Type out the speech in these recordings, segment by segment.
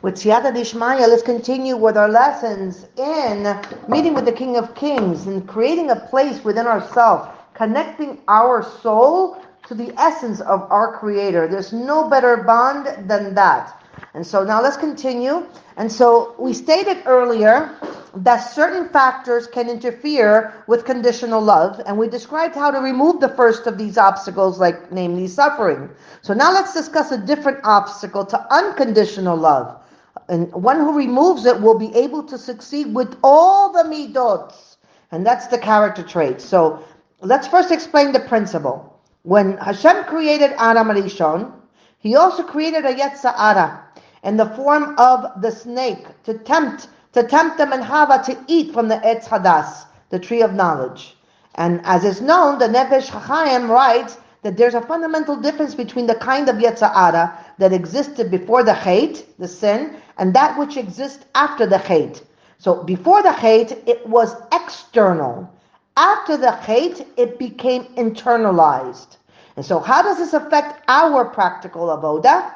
With Siyata Dishmaya, let's continue with our lessons in meeting with the King of Kings and creating a place within ourselves, connecting our soul to the essence of our Creator. There's no better bond than that. And so now let's continue. And so we stated earlier that certain factors can interfere with conditional love, and we described how to remove the first of these obstacles, like namely suffering. So now let's discuss a different obstacle to unconditional love. And one who removes it will be able to succeed with all the midots, and that's the character trait. So let's first explain the principle. When Hashem created Adam Rishon, He also created a Yetzer Hara in the form of the snake to tempt to tempt them and Hava to eat from the Etz Hadas, the tree of knowledge. And as is known, the Nefesh HaChaim writes that there's a fundamental difference between the kind of Yetzer Hara that existed before the Chait, the sin, and that which exists after the Chait. So before the Chait, it was external. After the Chait, it became internalized. And so how does this affect our practical avoda?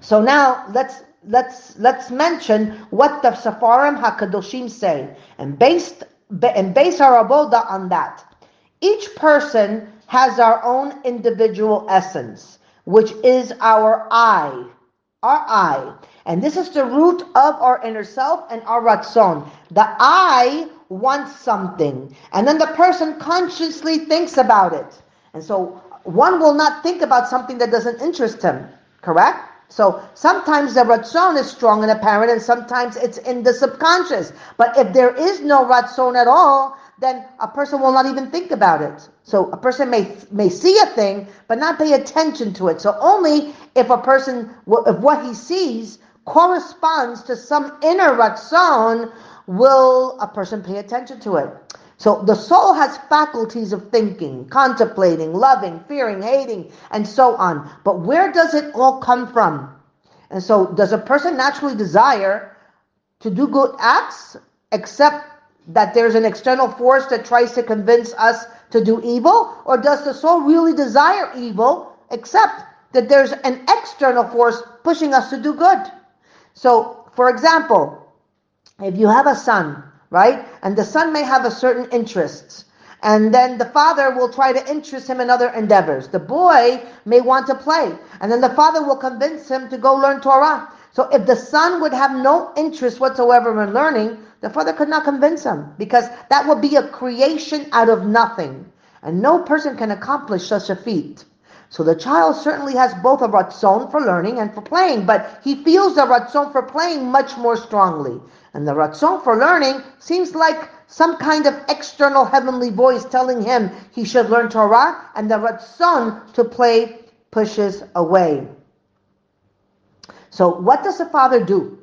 So now let's let's let's mention what the Sefarim Hakadoshim say, and based and base our avoda on that. Each person has our own individual essence, which is our I, our I, and this is the root of our inner self and our ratzon. The I wants something, and then the person consciously thinks about it, and so one will not think about something that doesn't interest him. Correct? So sometimes the ratzon is strong and apparent, and sometimes it's in the subconscious. But if there is no ratzon at all, then a person will not even think about it. So a person may may see a thing, but not pay attention to it. So only if a person, if what he sees corresponds to some inner ratzon, will a person pay attention to it. So the soul has faculties of thinking, contemplating, loving, fearing, hating, and so on. But where does it all come from? And so does a person naturally desire to do good acts, except that there's an external force that tries to convince us to do evil? Or does the soul really desire evil, except that there's an external force pushing us to do good? So, for example, if you have a son right? And the son may have a certain interests. And then the father will try to interest him in other endeavors. The boy may want to play. And then the father will convince him to go learn Torah. So if the son would have no interest whatsoever in learning, the father could not convince him because that would be a creation out of nothing. And no person can accomplish such a feat. So the child certainly has both a ratzon for learning and for playing, but he feels the ratzon for playing much more strongly. And the ratzon for learning seems like some kind of external heavenly voice telling him he should learn Torah, and the ratzon to play pushes away. So what does the father do?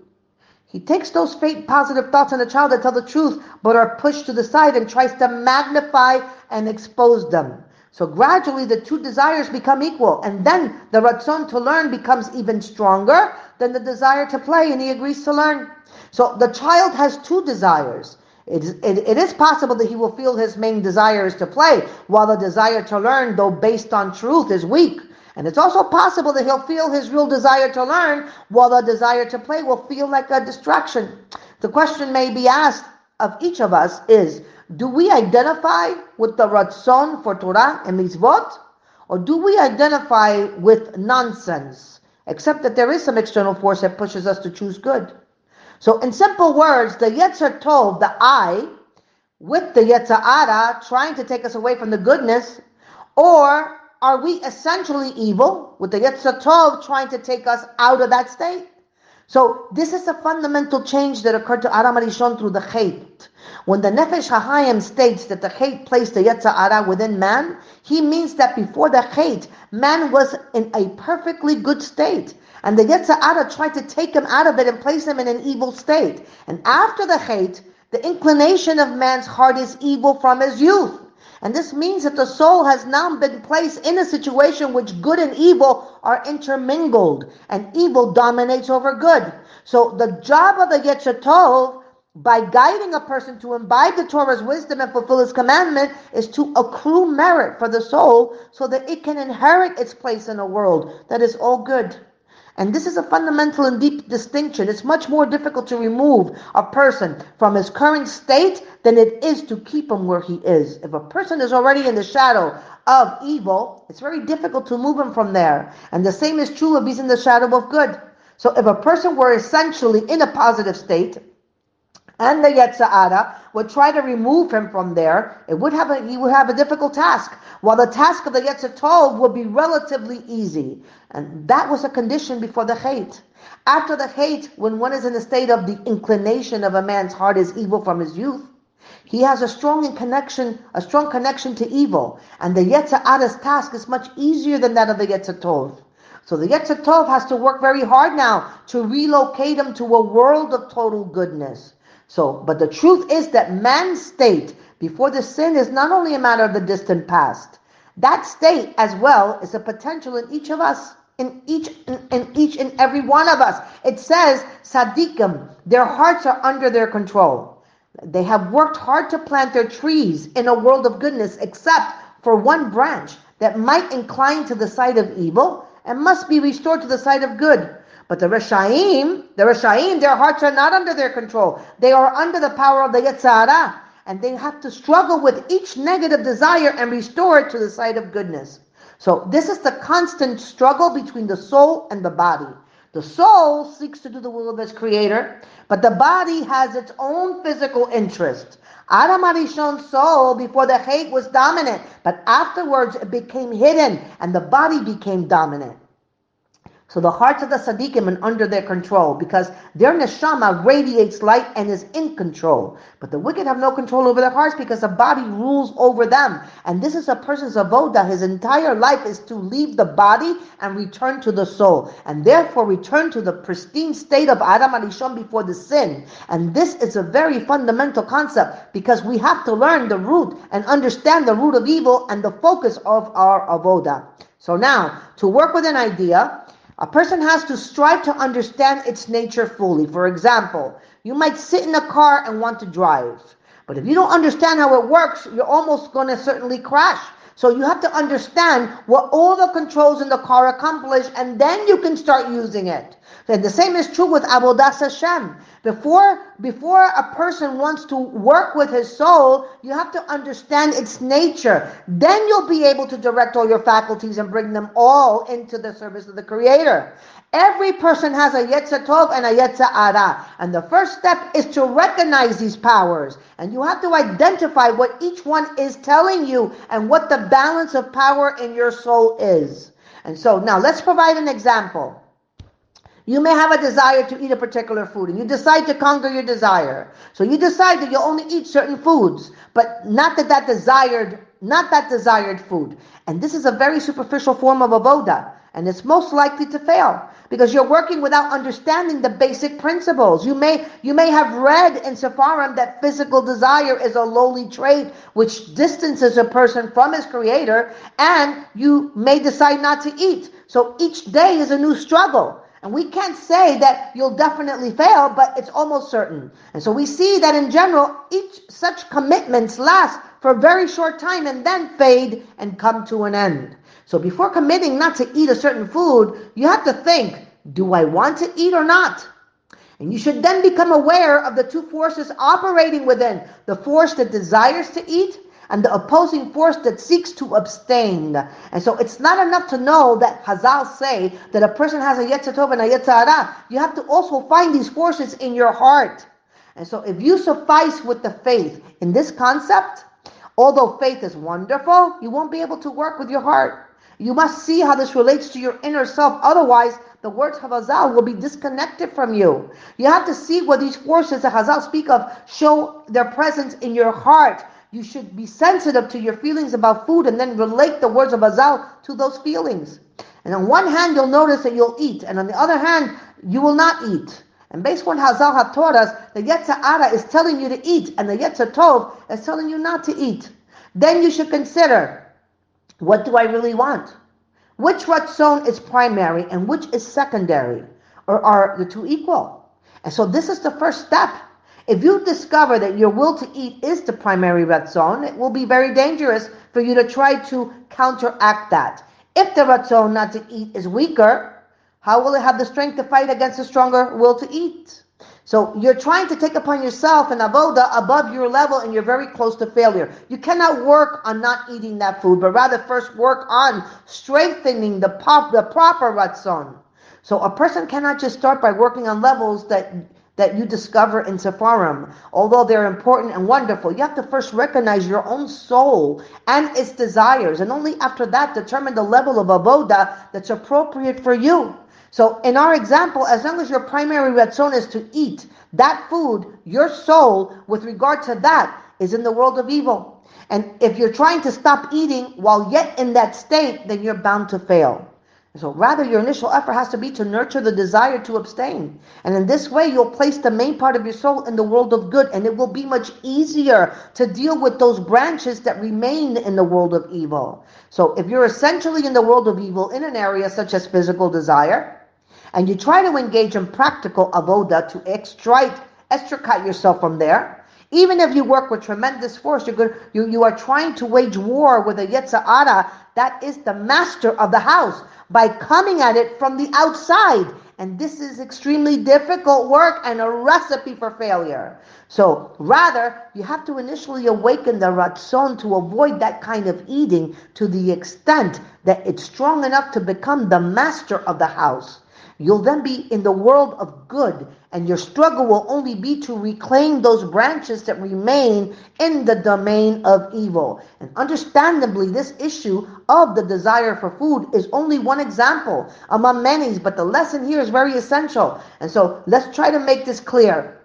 He takes those fake positive thoughts in the child that tell the truth, but are pushed to the side and tries to magnify and expose them. So gradually the two desires become equal, and then the ratzon to learn becomes even stronger than the desire to play, and he agrees to learn. So the child has two desires. It is, it, it is possible that he will feel his main desire is to play, while the desire to learn, though based on truth, is weak. And it's also possible that he'll feel his real desire to learn, while the desire to play will feel like a distraction. The question may be asked of each of us is, do we identify with the ratzon for Torah and mitzvot? Or do we identify with nonsense? Except that there is some external force that pushes us to choose good. So in simple words, the Yetzer Tov, the I, with the Yetzer Hara, trying to take us away from the goodness, or are we essentially evil, with the Yetzer Tov trying to take us out of that state? So this is a fundamental change that occurred to Adam HaRishon through the Chait. When the Nefesh HaHayim states that the Chait placed the Yetzer Hara within man, he means that before the Chait, man was in a perfectly good state. And the Yetzer Hara tried to take him out of it and place him in an evil state. And after the Chait, the inclination of man's heart is evil from his youth. And this means that the soul has now been placed in a situation which good and evil are intermingled, and evil dominates over good. So the job of the Yetzer by guiding a person to imbibe the Torah's wisdom and fulfill His commandment, is to accrue merit for the soul so that it can inherit its place in a world that is all good. And this is a fundamental and deep distinction. It's much more difficult to remove a person from his current state than it is to keep him where he is. If a person is already in the shadow of evil, it's very difficult to move him from there. And the same is true if he's in the shadow of good. So if a person were essentially in a positive state, and the Yetzer Hara would try to remove him from there, it would have a, he would have a difficult task. While the task of the Yetzer Tov would be relatively easy. And that was a condition before the Chait. After the Chait, when one is in a state of the inclination of a man's heart is evil from his youth, he has a strong connection, a strong connection to evil. And the Yetzer Hara's task is much easier than that of the Yetzer Tov. So the Yetzer Tov has to work very hard now to relocate him to a world of total goodness. So, but the truth is that man's state before the sin is not only a matter of the distant past. That state as well is a potential in each of us, in each in, in each and every one of us. It says, Sadiqim, their hearts are under their control. They have worked hard to plant their trees in a world of goodness, except for one branch that might incline to the side of evil and must be restored to the side of good. But the Rishaim, the Rishaim, their hearts are not under their control. They are under the power of the Yetzer Hara. And they have to struggle with each negative desire and restore it to the side of goodness. So this is the constant struggle between the soul and the body. The soul seeks to do the will of its creator, but the body has its own physical interest. Adam HaRishon's soul before the Chait was dominant, but afterwards it became hidden and the body became dominant. So the hearts of the Sadiqim are under their control because their neshama radiates light and is in control. But the wicked have no control over their hearts because the body rules over them. And this is a person's avoda. His entire life is to leave the body and return to the soul. And therefore return to the pristine state of Adam HaRishon before the sin. And this is a very fundamental concept because we have to learn the root and understand the root of evil and the focus of our avoda. So now, to work with an idea, a person has to strive to understand its nature fully. For example, you might sit in a car and want to drive. But if you don't understand how it works, you're almost going to certainly crash. So you have to understand what all the controls in the car accomplish, and then you can start using it. And the same is true with Avodas Hashem. Before, before a person wants to work with his soul, you have to understand its nature. Then you'll be able to direct all your faculties and bring them all into the service of the Creator. Every person has a Yetzer Tov and a Yetzer Hara. And the first step is to recognize these powers. And you have to identify what each one is telling you and what the balance of power in your soul is. And so now let's provide an example. You may have a desire to eat a particular food and you decide to conquer your desire. So you decide that you'll only eat certain foods, but not that that desired, not that desired food. And this is a very superficial form of avoda. And it's most likely to fail because you're working without understanding the basic principles. You may, you may have read in Sepharim that physical desire is a lowly trait which distances a person from his creator and you may decide not to eat. So each day is a new struggle. And we can't say that you'll definitely fail, but it's almost certain. And so we see that in general, each such commitments last for a very short time and then fade and come to an end. So before committing not to eat a certain food, you have to think, do I want to eat or not? And you should then become aware of the two forces operating within the force that desires to eat and the opposing force that seeks to abstain. And so it's not enough to know that Hazal say that a person has a Yetzer Tov and a Yetzer Hara. You have to also find these forces in your heart. And so if you suffice with the faith in this concept, although faith is wonderful, you won't be able to work with your heart. You must see how this relates to your inner self. Otherwise, the words of Hazal will be disconnected from you. You have to see what these forces that Hazal speak of show their presence in your heart you should be sensitive to your feelings about food and then relate the words of Hazal to those feelings. And on one hand, you'll notice that you'll eat, and on the other hand, you will not eat. And based on how had taught us, the Yetzer Hara is telling you to eat, and the Yetzer Tov is telling you not to eat. Then you should consider, what do I really want? Which Ratzon is primary and which is secondary? Or are the two equal? And so this is the first step if you discover that your will to eat is the primary ratzon, it will be very dangerous for you to try to counteract that. If the ratzon not to eat is weaker, how will it have the strength to fight against a stronger will to eat? So you're trying to take upon yourself an avoda above your level and you're very close to failure. You cannot work on not eating that food, but rather first work on strengthening the, pop, the proper ratzon. So a person cannot just start by working on levels that that you discover in Sefarim, although they're important and wonderful, you have to first recognize your own soul and its desires, and only after that determine the level of avoda that's appropriate for you. So in our example, as long as your primary ratzon is to eat that food, your soul, with regard to that, is in the world of evil. And if you're trying to stop eating while yet in that state, then you're bound to fail. So rather, your initial effort has to be to nurture the desire to abstain. And in this way, you'll place the main part of your soul in the world of good, and it will be much easier to deal with those branches that remain in the world of evil. So if you're essentially in the world of evil in an area such as physical desire, and you try to engage in practical avoda to extricate, extricate yourself from there, even if you work with tremendous force, you're good, you, you are trying to wage war with a Yetzer Hara that is the master of the house by coming at it from the outside. And this is extremely difficult work and a recipe for failure. So rather, you have to initially awaken the ratzon to avoid that kind of eating to the extent that it's strong enough to become the master of the house. You'll then be in the world of good, and your struggle will only be to reclaim those branches that remain in the domain of evil. And understandably, this issue of the desire for food is only one example among many, but the lesson here is very essential. And so let's try to make this clear.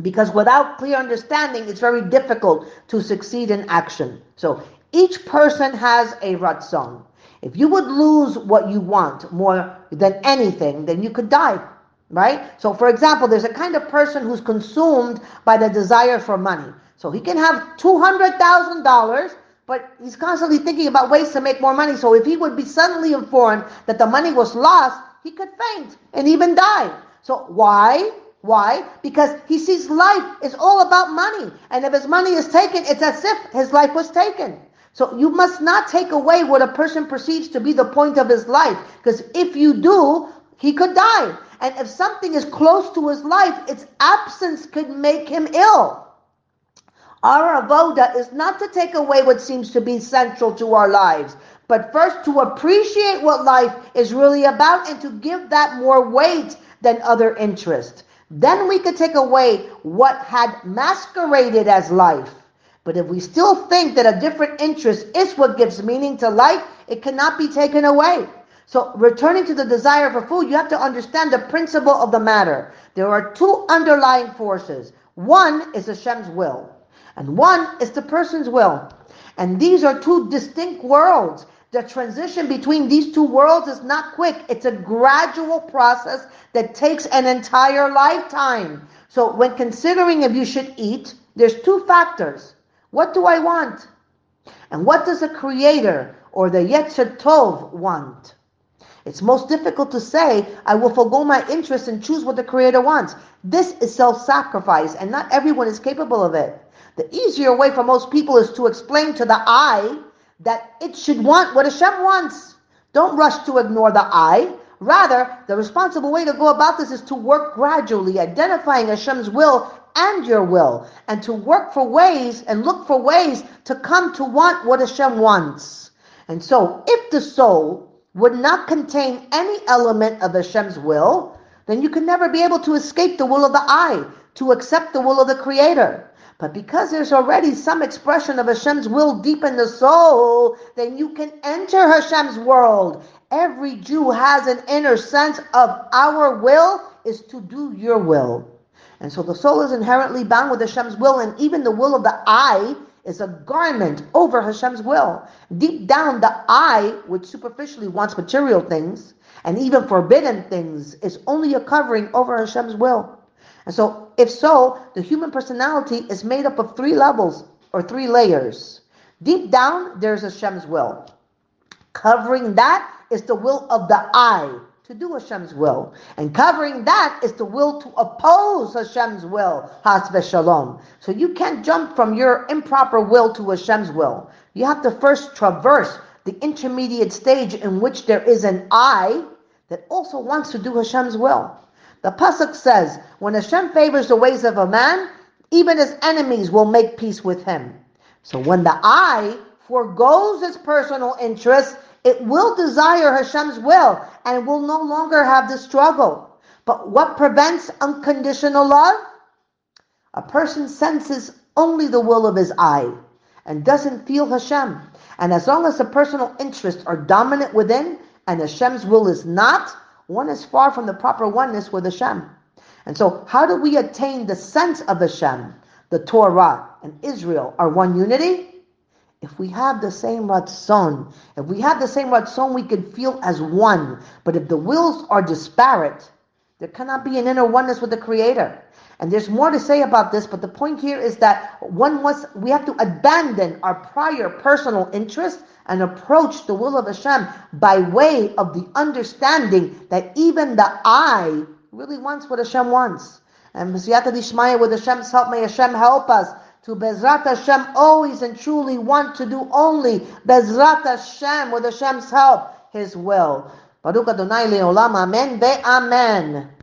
Because without clear understanding, it's very difficult to succeed in action. So each person has a ratzon. If you would lose what you want more than anything, then you could die. Right? So, for example, there's a kind of person who's consumed by the desire for money. So he can have $200,000, but he's constantly thinking about ways to make more money. So if he would be suddenly informed that the money was lost, he could faint and even die. So why? Why? Because he sees life is all about money. And if his money is taken, it's as if his life was taken. So you must not take away what a person perceives to be the point of his life. Because if you do, he could die. And if something is close to his life, its absence could make him ill. Our avoda is not to take away what seems to be central to our lives, but first to appreciate what life is really about and to give that more weight than other interests. Then we could take away what had masqueraded as life but if we still think that a different interest is what gives meaning to life, it cannot be taken away. So, returning to the desire for food, you have to understand the principle of the matter. There are two underlying forces. One is Hashem's will, and one is the person's will. And these are two distinct worlds. The transition between these two worlds is not quick. It's a gradual process that takes an entire lifetime. So when considering if you should eat, there's two factors. What do I want? And what does the creator or the Yetzer Tov want? It's most difficult to say, I will forego my interest and choose what the creator wants. This is self-sacrifice and not everyone is capable of it. The easier way for most people is to explain to the I that it should want what Hashem wants. Don't rush to ignore the I. Rather, the responsible way to go about this is to work gradually, identifying Hashem's will and your will, and to work for ways and look for ways to come to want what Hashem wants. And so, if the soul would not contain any element of Hashem's will, then you can never be able to escape the will of the I, to accept the will of the Creator. But because there's already some expression of Hashem's will deep in the soul, then you can enter Hashem's world. Every Jew has an inner sense of our will is to do your will. And so the soul is inherently bound with Hashem's will, and even the will of the I is a garment over Hashem's will. Deep down, the I, which superficially wants material things and even forbidden things, is only a covering over Hashem's will. And so, if so, the human personality is made up of three levels or three layers. Deep down, there's Hashem's will. Covering that is the will of the I, to do Hashem's will. And covering that is the will to oppose Hashem's will, has shalom. So you can't jump from your improper will to Hashem's will. You have to first traverse the intermediate stage in which there is an I that also wants to do Hashem's will. The Pasuk says, when Hashem favors the ways of a man, even his enemies will make peace with him. So when the I foregoes his personal interests, it will desire Hashem's will and will no longer have the struggle. But what prevents unconditional love? A person senses only the will of his I and doesn't feel Hashem. And as long as the personal interests are dominant within and Hashem's will is not, one is far from the proper oneness with Hashem. And so, how do we attain the sense of Hashem, the Torah, and Israel are one unity? If we have the same ratzon, if we have the same ratzon, we can feel as one. But if the wills are disparate, there cannot be an inner oneness with the Creator. And there's more to say about this, but the point here is that one must, we have to abandon our prior personal interest and approach the will of Hashem by way of the understanding that even the I really wants what Hashem wants. And B'siyata Dishmaya, with Hashem's help, may Hashem help us to Bezrat Hashem always and truly want to do only Bezrat Hashem, with Hashem's help, His will. Baruch Adonai Leolam, Amen, Ve Amen.